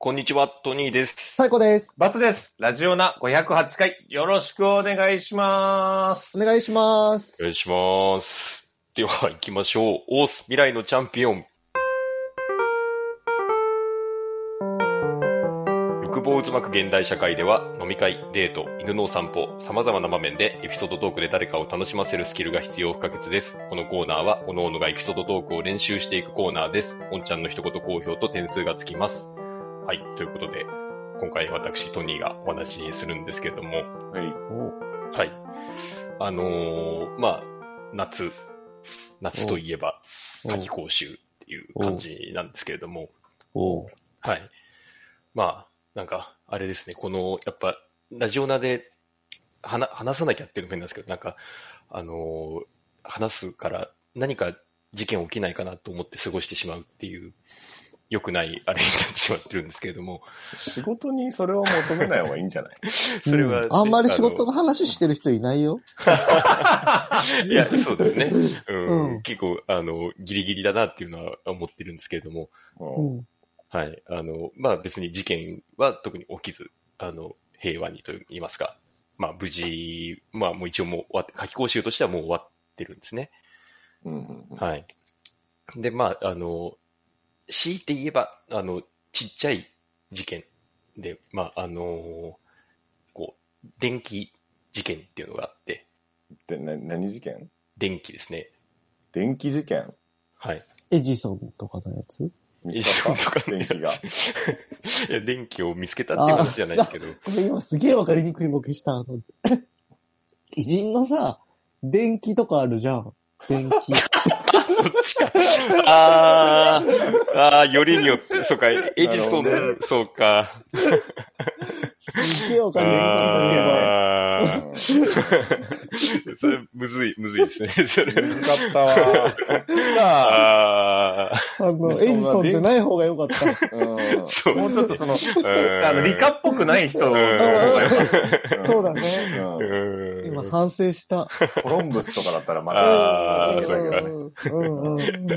こんにちは、トニーです。最高です。バツです。ラジオナ508回、よろしくお願いします。お願いします。お願いします。では、行きましょう。オース未来のチャンピオン。欲望渦巻く現代社会では、飲み会、デート、犬のお散歩、様々な場面でエピソードトークで誰かを楽しませるスキルが必要不可欠です。このコーナーは、各々がエピソードトークを練習していくコーナーです。おんちゃんの一言好評と点数がつきます。はい、ということで、今回私、トニーがお話しするんですけれども、はい。はい。あのーまあ、夏、夏といえば、お夏季講習っていう感じなんですけれども、はい。まあ、なんか、あれですね、この、やっぱ、ラジオナで、はな、話さなきゃっていうのも変なんですけど、なんか、あのー話すから何か事件起きないかなと思って過ごしてしまうっていう、良くないあれになってしまってるんですけれども、仕事にそれを求めない方がいいんじゃない？それは、うんあんまり仕事のの話してる人いないよ。いや、そうですね。うんうん結構、あの、ギリギリだなっていうのは思ってるんですけれども、ううんん。はい。あの、まあ別に事件は特に起きず、あの、平和にと言いますか、まあ無事、まあもう一応もう終わって、夏季講習としてはもう終わってるんですね。うんうんはい。で、まあ、あの、強いて言えば、あの、ちっちゃい事件で、まあ、あの、こう、電気事件っていうのがあって、で、な、何事件？電気ですね。電気事件？はい。エジソンとかのやつ？エジソンとかた電気が。いや、電気を見つけたっていう話じゃないですけど。これ今すげえわかりにくいボケした。あの、偉人のさ、電気とかあるじゃん。電気。そっちか。あー、あー、よりによって、そうか、エジソン、なるほそうか。すげえわかりにくいあうんー、それ、むずい、むずいですね。それ。難かったわ。そっちか。あの、エジソンじゃない方がよかった。うんそうもうちょっとその、うんあの、理科っぽくない人の方がよかった。そうだね。うん反省した。コロンブスとかだったらまだあーそうかうんうんうん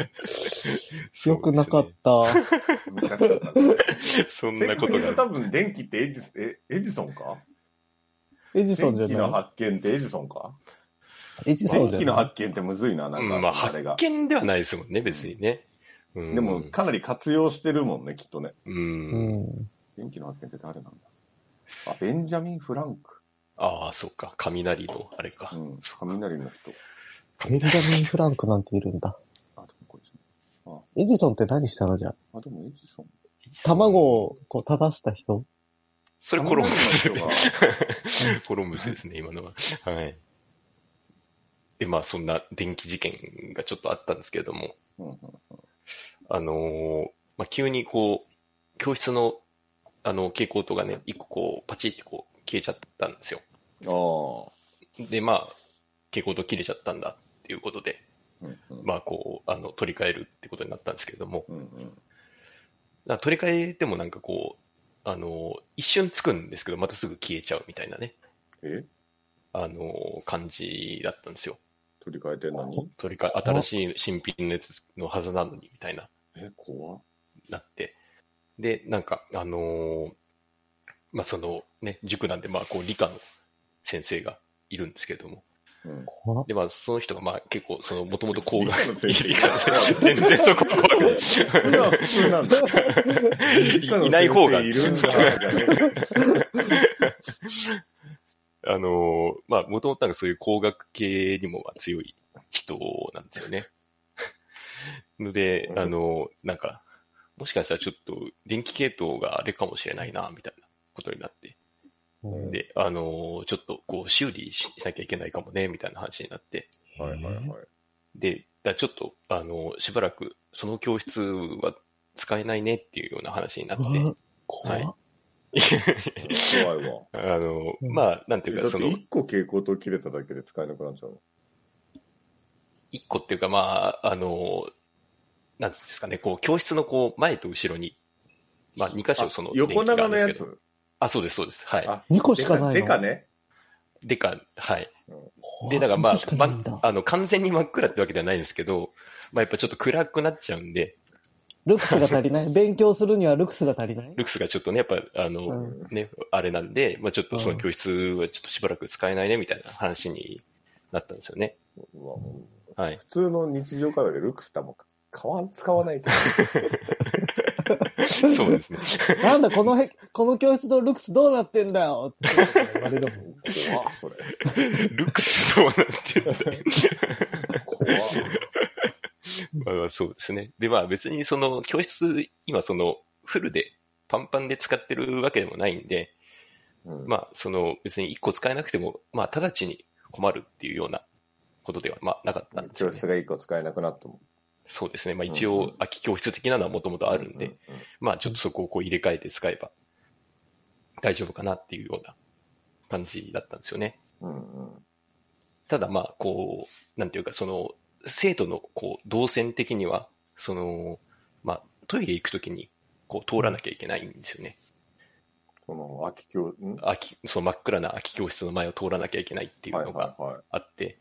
よくなかった。難しかったね。そんなことが。多分電気ってエジスえエジソンか？エジソンじ電気のゃない発見ってエジソンか？エジソン電気の発見ってむずいな、なんか、うんまあ、あれが発。見ではないですもんね、別にね。うんでも、かなり活用してるもんね、きっとね。う。うんん。電気の発見って誰なんだ？あ、ベンジャミン・フランク。ああ、そうか。雷の、あれかう。ん。雷の人。ベンジャミン・フランクなんているんだ。あ、でもこいつ。エジソンって何したのじゃあ？あ、でもエジソン。卵をこう立たせた人？それコロンブスコロンブスですね、今のは。はい。で、まあ、そんな電気事件がちょっとあったんですけれども。あのーまあ、急にこう、教室の、あの、蛍光灯がね、一個こう、パチってこう、消えちゃったんですよ。で、まあ、蛍光灯切れちゃったんだっていうことで、あ。うんうん。まあ、こう、あの、取り替えるってことになったんですけれども、うんうん。取り替えてもなんかこう、あの、一瞬つくんですけど、またすぐ消えちゃうみたいなね、え？あの、感じだったんですよ。取り替えてんのに？取り替え、新しい新品のやつのはずなのに、みたいな、え、怖っなって。で、なんか、あのーまあ、そのね、塾なんで、まあ、こう、理科の先生がいるんですけれども。うん。で、まあ、その人が、まあ、結構、その、もともと工学、理科の先生理科の先生全然そこ怖くない。なんだ。いいない方がいるんだ。あのーまあ、もともとなんかそういう工学系にもまあ強い人なんですよね。ので、うんあのーなんか、もしかしたらちょっと電気系統があれかもしれないな、みたいなことになって。うんで、あのーちょっとこう修理しなきゃいけないかもね、みたいな話になって。はいはいはい。で、だちょっと、あのーしばらくその教室は使えないねっていうような話になって。怖い怖いわ。あのーうんまあ、なんていうか、だってその、一個蛍光灯切れただけで使えなくなっちゃうの。一個っていうか、まあ、あの、なんですかね、こう、教室のこう、前と後ろに、まあ、二箇所そのあ横長のやつあ、そうです、そうです。はい。あ2個しかないの？でかね。でか、はい。で、だからまあま、あの、完全に真っ暗ってわけではないんですけど、まあ、やっぱちょっと暗くなっちゃうんで、ルクスが足りない？勉強するにはルクスが足りない？ルクスがちょっとね、やっぱ、あの、うんね、あれなんで、まあちょっとその教室はちょっとしばらく使えないね、みたいな話になったんですよね。まあはい。普通の日常会話でルクスタも使わ使わないと。そうですね。なんだ、このへ、この教室のルクスどうなってんだよって言われるもん。怖っそれ。ルクスそうなんてんだよ怖っまあそうですね。で、まあ別にその教室、今そのフルでパンパンで使ってるわけでもないんで、うんまあその別に1個使えなくても、まあ直ちに困るっていうようなことではまあなかったんですよね。教室が一個使えなくなっても。そうですね。まあ一うん応空き教室的なのはもともとあるんで、うんまあちょっとそこをこう入れ替えて使えば大丈夫かなっていうような感じだったんですよね。ただまあこう、なんていうかその生徒のこう動線的には、その、まあトイレ行くときにこう通らなきゃいけないんですよね。その、空き教、ん？空き、その真っ暗な空き教室の前を通らなきゃいけないっていうはいのが。あって、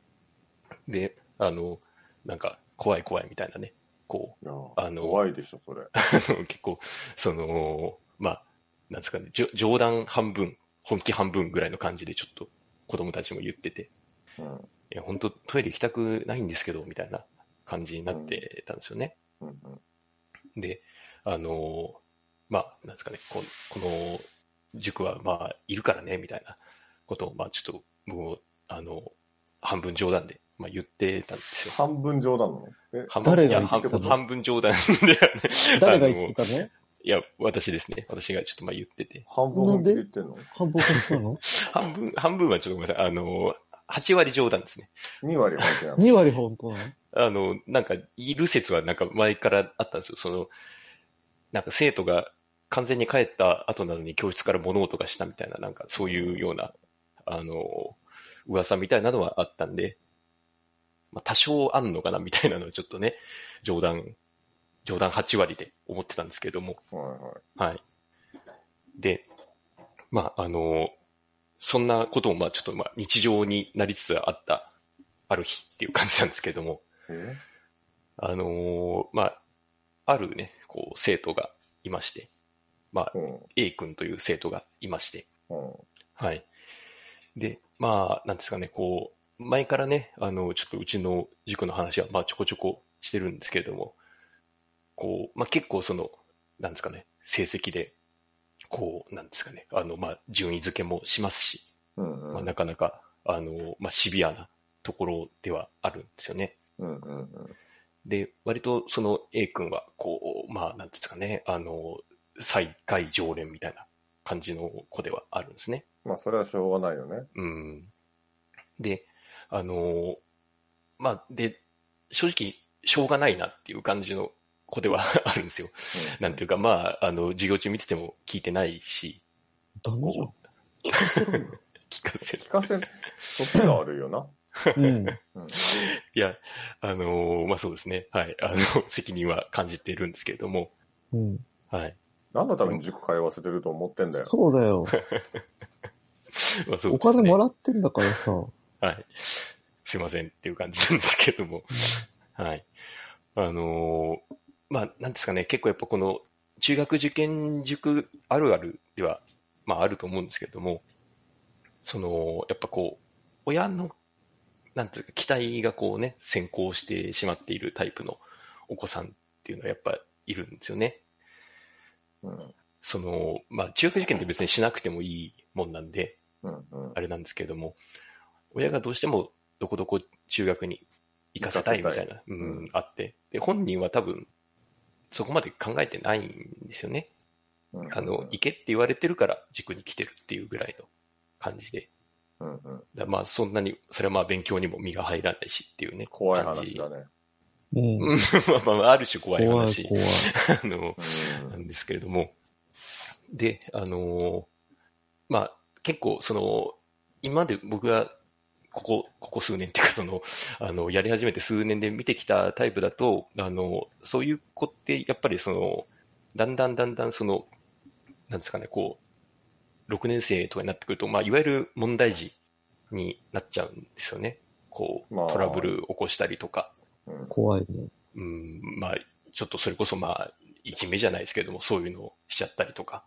で、あの、なんか怖い怖いみたいなね、こう、あの怖いでしょ、それ。結構、その、まあ、なんですかね、冗談半分、本気半分ぐらいの感じでちょっと子供たちも言ってて、うんいや、本当トイレ行きたくないんですけど、みたいな感じになってたんですよね。うんうんで、あの、まあ、なんですかね、ここの塾はまあ、いるからね、みたいなことを、まあ、ちょっと、もう、あの、半分冗談で、まあ、言ってたんですよ。半分冗談なの？え半分誰がいや半言ってたの？半分冗談で、ね、誰が言ってたの？いや、私ですね。私がちょっとまあ言ってて。半分本気で言ってんの？半分本当なの？半分、半分はちょっとごめんなさい。あの、8割冗談ですね。?2 割本気なの ?2 割本当なの？あの、なんか、いる説はなんか前からあったんですよ。その、なんか生徒が完全に帰った後なのに教室から物音がしたみたいな、なんかそういうような、あの、噂みたいなのはあったんで、まあ多少あんのかなみたいなのはちょっとね、冗談、冗談8割で思ってたんですけども、はいはい。はい。で、まあ、あの、そんなことも、まあ、ちょっと、まあ、日常になりつつあった、ある日っていう感じなんですけれども、え？あのまあ、あるね、こう、生徒がいまして、まあ、うん。A 君という生徒がいまして、うん。はい。で、まあ、なんですかね、こう、前からね、あの、ちょっとうちの塾の話は、まあ、ちょこちょこしてるんですけれども、こう、まあ、結構その、なんですかね、成績で、こう、なんですかね、あの、まあ、順位付けもしますし、うんうんまあ、なかなか、あの、まあ、シビアなところではあるんですよね。うんうんうんで、割とその A 君は、こう、まあ、なんですかね、あの、最下位常連みたいな感じの子ではあるんですね。まあ、それはしょうがないよね。うん。で、あの、まあ、で、正直、しょうがないなっていう感じの子では あるんですよ。なんていうか、まあ、あの、授業中見てても聞いてないし、ダメじゃんこ。聞かせろよ。聞かせる聞。かせ、そっちが悪いよな。うん。うん いや、あのまあそうですね。はい。あの、責任は感じているんですけれども、うん。はい。何のために塾通わせてると思ってんだよ。そうだよ。まあそうねお金もらってんだからさ。はい。すいませんっていう感じなんですけども。はい。あのーまあ、なんですかね、結構やっぱこの中学受験塾あるあるでは、まああると思うんですけれども、その、やっぱこう、親の、なんていうか、期待がこうね、先行してしまっているタイプのお子さんっていうのはやっぱいるんですよね。うんその、まあ中学受験って別にしなくてもいいもんなんで、うんうんあれなんですけれども、親がどうしてもどこどこ中学に行かせたいみたいな、ううんん、あって、で、本人は多分、そこまで考えてないんですよね。うんあの、行けって言われてるから塾に来てるっていうぐらいの感じで。うんうんだまあ、そんなに、それはまあ勉強にも身が入らないしっていうね。怖い感じ話だね。うん。うん まあまあ、ある種怖い怖い話。怖い。あの、うんなんですけれども。で、あのーまあ、結構、その、今まで僕が、ここ、ここ数年っていうか、その、あの、やり始めて数年で見てきたタイプだと、あの、そういう子って、やっぱりその、だんだんだんだんその、なんですかね、こう、6年生とかになってくると、まあ、いわゆる問題児になっちゃうんですよね。こう、まあトラブル起こしたりとか、うん怖いね。うん、まあ、ちょっとそれこそまあ、いじめじゃないですけども、そういうのをしちゃったりとか、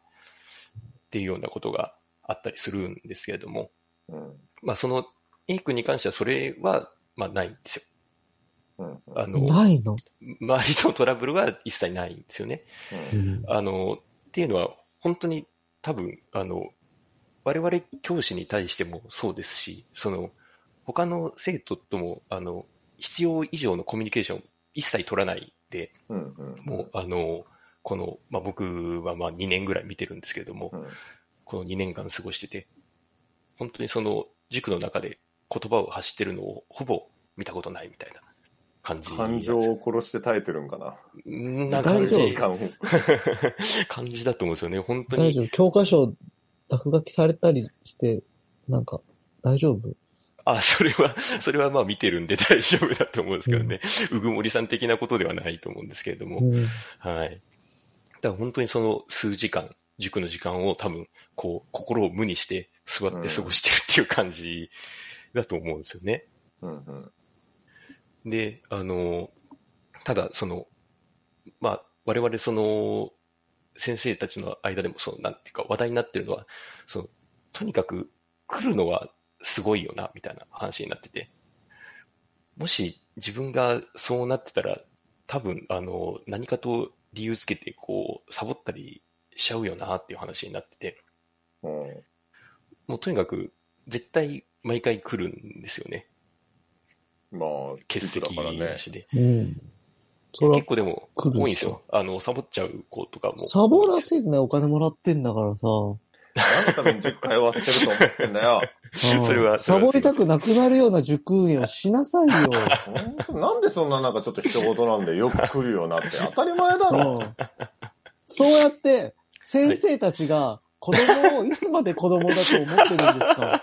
っていうようなことがあったりするんですけれども、うん。まあその A 君に関してはそれは、まあないんですよ。うん。あの、ないの？周りとのトラブルは一切ないんですよね。う。うんん。あの、っていうのは、本当に多分、あの、我々教師に対してもそうですし、その、他の生徒とも、あの、必要以上のコミュニケーションを一切取らないで、うん。うん。もう、あの、この、まあ、僕はまあ2年ぐらい見てるんですけれども、うん。この2年間過ごしてて、本当にその塾の中で言葉を発してるのをほぼ見たことないみたいな感じ。感情を殺して耐えてるんかな。んな感じ大丈夫時間を。感じだと思うんですよね。本当に。大丈夫。教科書、落書きされたりして、なんか、大丈夫？あ、それは、それはまあ見てるんで 大丈夫だと思うんですけどね。うぐもりさん的なことではないと思うんですけれども。うん。はい。だから本当にその数時間、塾の時間を多分、こう、心を無にして座って過ごしてるっていう感じだと思うんですよね。うん。うん。で、あの、ただ、その、まあ、我々その、先生たちの間でも、その、なんていうか、話題になってるのは、その、とにかく来るのはすごいよな、みたいな話になってて、もし自分がそうなってたら、多分、あの、何かと理由つけて、こう、サボったりしちゃうよな、っていう話になってて、うん。もうとにかく、絶対毎回来るんですよね。まあ、欠席だからねな。しで。うん。結、構でも多いんですよ。あの、サボっちゃう子とかも。サボらせんね、お金もらってんだからさ。何のために塾通わせてると思ってんだよ。うんそれはサボりたくなくなるような塾運営をしなさいよ。なんでそんななんかちょっと一言なんでよく来るよなって当たり前だろ。うんそうやって、先生たちが子供をいつまで子供だと思ってるんですか？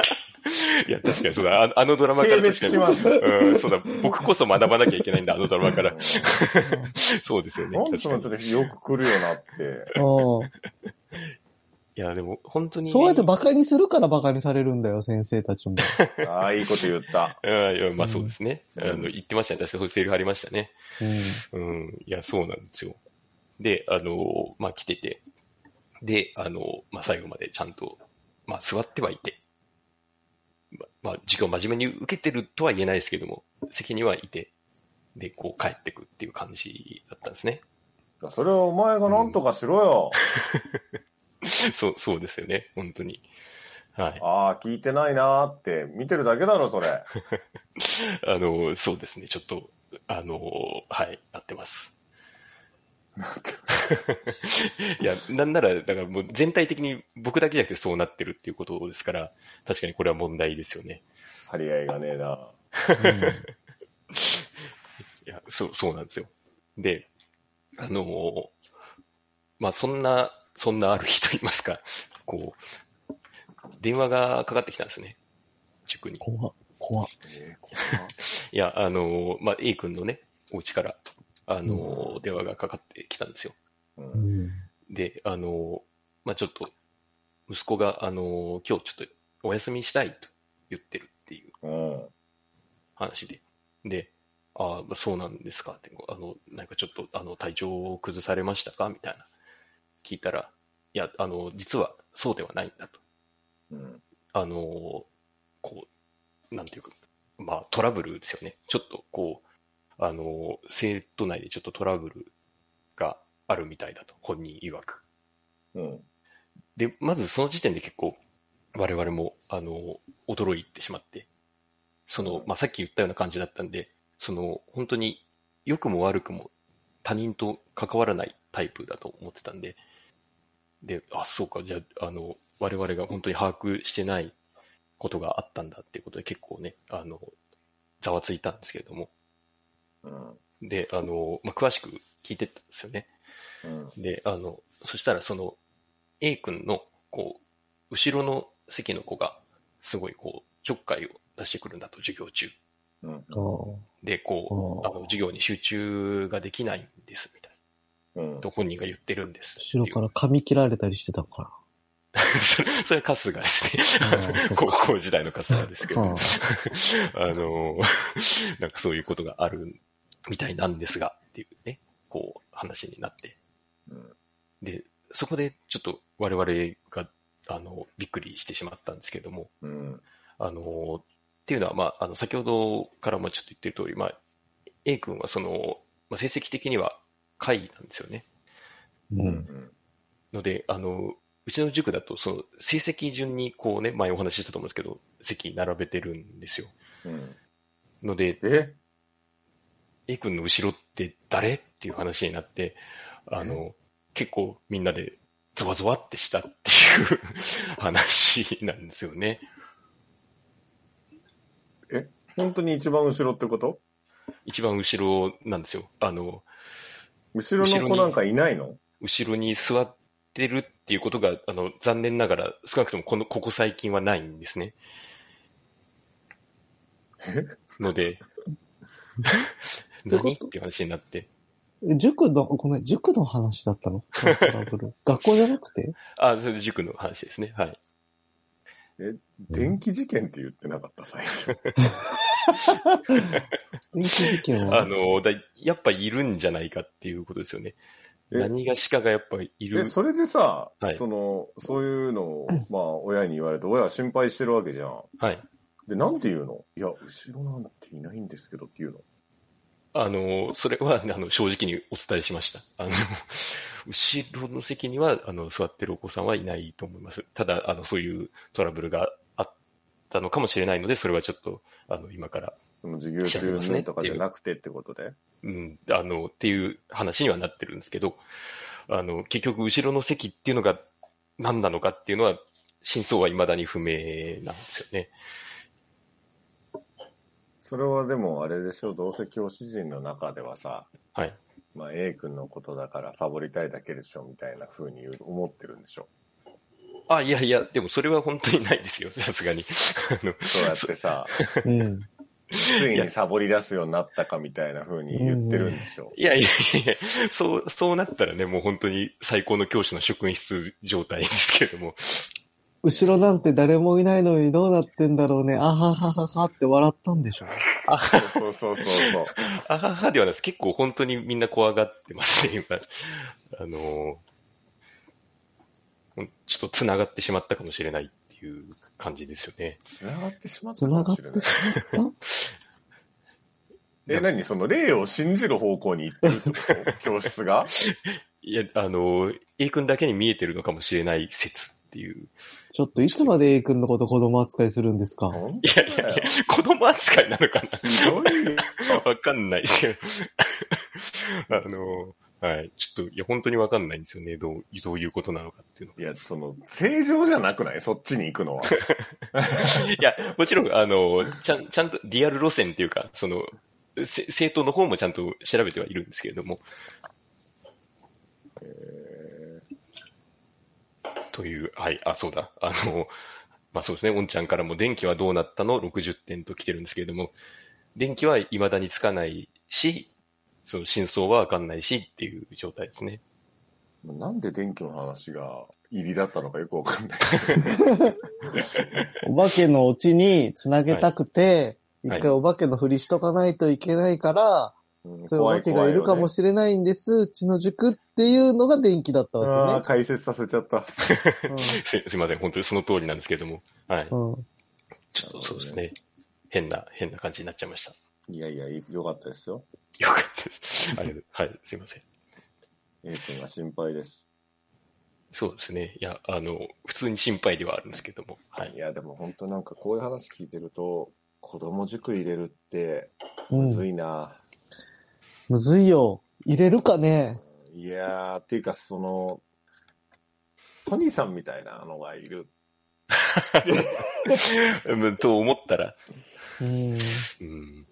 いや、確かにそうだ。ああのドラマから軽確かに。うん、そうだ。僕こそ学ばなきゃいけないんだ、あのドラマから。そうですよね。なんでそ確かに。のよく来るよなって。うんいや、でも、本当に。そうやって馬鹿にするから馬鹿にされるんだよ、先生たちも。ああ、いいこと言った。うんいや、まあそうですね。うんあの、言ってましたね。確かそういうセリフありましたね。うんうん。いや、そうなんですよ。で、あの、まあ来てて。で、あの、まあ最後までちゃんと、まあ座ってはいて。ままあ、授業真面目に受けてるとは言えないですけども、席にはいて、で、こう帰ってくっていう感じだったんですね。それをお前がなんとかしろよ。そう、そうですよね。本当に。はい。ああ、聞いてないなーって見てるだけだろ、それ。あの、そうですね。ちょっと、あの、はい、なってます。いや、なんなら、だからもう全体的に僕だけじゃなくてそうなってるっていうことですから、確かにこれは問題ですよね。張り合いがねえな。いや、そう、そうなんですよ。で、あの、まあ、そんな、そんなある日と言いますか、こう、電話がかかってきたんですね。塾に。怖っ怖っえー怖 いや、あの、まあ、A 君のね、お家から、あの、電話がかかってきたんですよ。ううんんで、あの、まあ、ちょっと、息子が、あの、今日ちょっとお休みしたいと言ってるっていううん。話で。で、ああ、そうなんですか？って、あの、なんかちょっと、あの、体調を崩されましたか？みたいな。聞いたら、いや、あの、実はそうではないんだと。うん。あの、こう、なんていうか、まあ、トラブルですよね。ちょっと、こう、あの、生徒内でちょっとトラブルがあるみたいだと、本人曰く。うん。で、まずその時点で結構、我々も、あの、驚いてしまって、その、まあ、さっき言ったような感じだったんで、その、本当に、良くも悪くも他人と関わらないタイプだと思ってたんで、で、あ、そうか、じゃあ、あの、我々が本当に把握してないことがあったんだっていうことで結構ね、あの、ざわついたんですけれども、うん。で、あの、まあ、詳しく聞いてったんですよね。うん。で、あの、そしたらその、A 君の、こう、後ろの席の子が、すごいこう、ちょっかいを出してくるんだと、授業中。うん。で、こう、あの、授業に集中ができないんです、みたいうんな。と本人が言ってるんです。後ろから髪切られたりしてたか それ、それは春日ですね。高か校時代の春日ですけど、は あの、なんかそういうことがあるみたいなんですが、っていうね、こう、話になって。うんで、そこでちょっと我々が、あの、びっくりしてしまったんですけども、うん。あの、っていうのは、まあ、あの、先ほどからもちょっと言ってる通り、まあ、A 君はその、まあ、成績的には下位なんですよね。う。うんん。ので、あの、うちの塾だと、その、成績順にこうね、前お話ししたと思うんですけど、席並べてるんですよ。うん。ので、え？A 君の後ろって誰？っていう話になって、あの、結構みんなでゾワゾワってしたっていう話なんですよね。本当に一番後ろってこと？一番後ろなんですよ。あの、後ろの子なんかいないの？後ろに座ってるっていうことが、あの、残念ながら、少なくともこの、ここ最近はないんですね。ので、何っていう話になって？え塾の、ごめん、塾の話だったの？このトラブル。学校じゃなくて？あ、それで塾の話ですね。はい。電気事件って言ってなかった、最初。電気事件は？あの、だやっぱいるんじゃないかっていうことですよね。え？何がしかがやっぱいえ、る。それでさ、はいその、そういうのを、まあ、親に言われて、親は心配してるわけじゃん。はい。で、なんて言うの？いや、後ろなんていないんですけどって言うの。あの、それは、あの、正直にお伝えしました。あの、後ろの席には、あの、座ってるお子さんはいないと思います。ただ、あの、そういうトラブルがあったのかもしれないので、それはちょっと、あの、今から、その授業中ねとかじゃなくてってことで。うん、あの、っていう話にはなってるんですけど、あの、結局、後ろの席っていうのが何なのかっていうのは、真相は未だに不明なんですよね。それはでもあれでしょ、どうせ教師陣の中ではさ、はい。まあ A 君のことだからサボりたいだけでしょみたいな風に思ってるんでしょ。あ、いやいや、でもそれは本当にないですよ、さすがに。あの、そうやってさ、うん。ついにサボり出すようになったかみたいな風に言ってるんでしょ。いやいやいや、そう、そうなったらね、もう本当に最高の教師の職員室状態ですけれども、後ろなんて誰もいないのにどうなってんだろうね。あははははって笑ったんでしょ。そうそうそうそう。あははではないです。結構本当にみんな怖がってますね、今。あのーちょっと繋がってしまったかもしれないっていう感じですよね。繋がってしまった繋がっかもしてれない。しまった？え、何その霊を信じる方向に行ってるってこと？教室が？いや、あのー A 君だけに見えてるのかもしれない説っていう。ちょっといつまで A 君のこと子供扱いするんですか？本いやいやいや、子供扱いなのかな？ひどいよ。わかんないですけど。あの、はい。ちょっと、いや、本当にわかんないんですよね。どう、どういうことなのかっていうのいや、その、正常じゃなくない？そっちに行くのは。いや、もちろん、あの、ちゃん、ちゃんとリアル路線っていうか、その、せ政党の方もちゃんと調べてはいるんですけれども、という、はい、あ、そうだ、あの、まあそうですね、おんちゃんからも電気はどうなったの ?60 点と来てるんですけれども、電気は未だにつかないし、その真相はわかんないしっていう状態ですね。なんで電気の話が入りだったのかよくわかんない。お化けのオチに繋げたくて、はい一回お化けのふりしとかないといけないから、うんそういうお化けがいるかもしれないんです、うちの塾っていうのが電気だったああわー、解説させちゃった。けね。す すいません、本当にその通りなんですけれども、はい。うん。うん。ちょっとそうですね。変な、変な感じになっちゃいました。いやいや、よかったですよ。よかったです。ありがとう。はい、すいません。A 君が心配です。そうですね。いや、あの、普通に心配ではあるんですけども。はいい。や、でも本当なんかこういう話聞いてると、子供塾入れるって、うんむずいな。むずいよ。入れるかねいやー、っていうかその、トニーさんみたいなのがいる。うんと思ったら、うん。うん。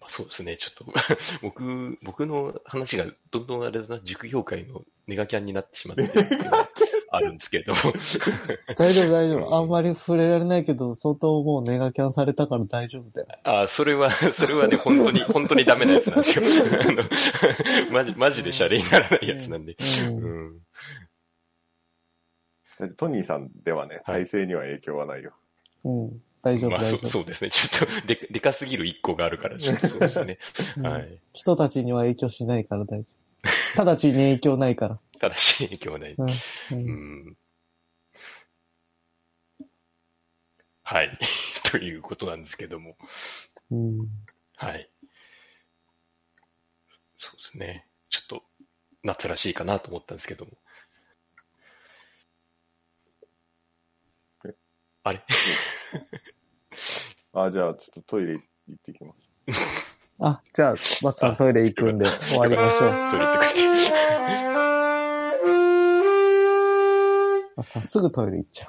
まあ、そうですね。ちょっと、僕、僕の話がどんどんあれだな、塾業界のネガキャンになってしまって あるんですけれども。大丈夫大丈夫。あんまり触れられないけど、相当もうネガキャンされたから大丈夫だよ。あ、それは、それはね、本当に、本当にダメなやつなんですよ。あのマジ、マジでシャレにならないやつなんで。うん。うん。トニーさんではね、はい体制には影響はないよ。うん。大丈夫、まあ、そ大丈夫。そうですね。ちょっとで、でかすぎる一個があるから、ちょっとそうですね。うんはい。人たちには影響しないから大丈夫。直ちに影響ないから。ただし影響はない。うん。ううんん。はい。ということなんですけども。うん。はい。そうですね。ちょっと、夏らしいかなと思ったんですけども。えあれ？あ、じゃあ、ちょっとトイレ行ってきます。あ、じゃあ、バツさんトイレ行くんで終わりましょう。トイレ行ってくれて。さんすぐトイレ行っちゃう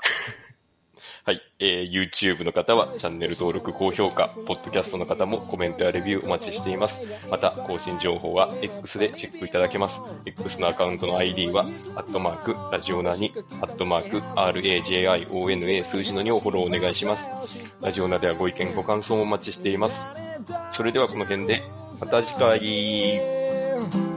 はい。えー YouTube の方はチャンネル登録、高評価、ポッドキャストの方もコメントやレビューお待ちしています。また、更新情報は X でチェックいただけます。X のアカウントの ID は、アットマーク、ラジオナに、アットマーク、RAJIONA 数字の2をフォローお願いします。ラジオナではご意見、ご感想をお待ちしています。それではこの辺で、また次回。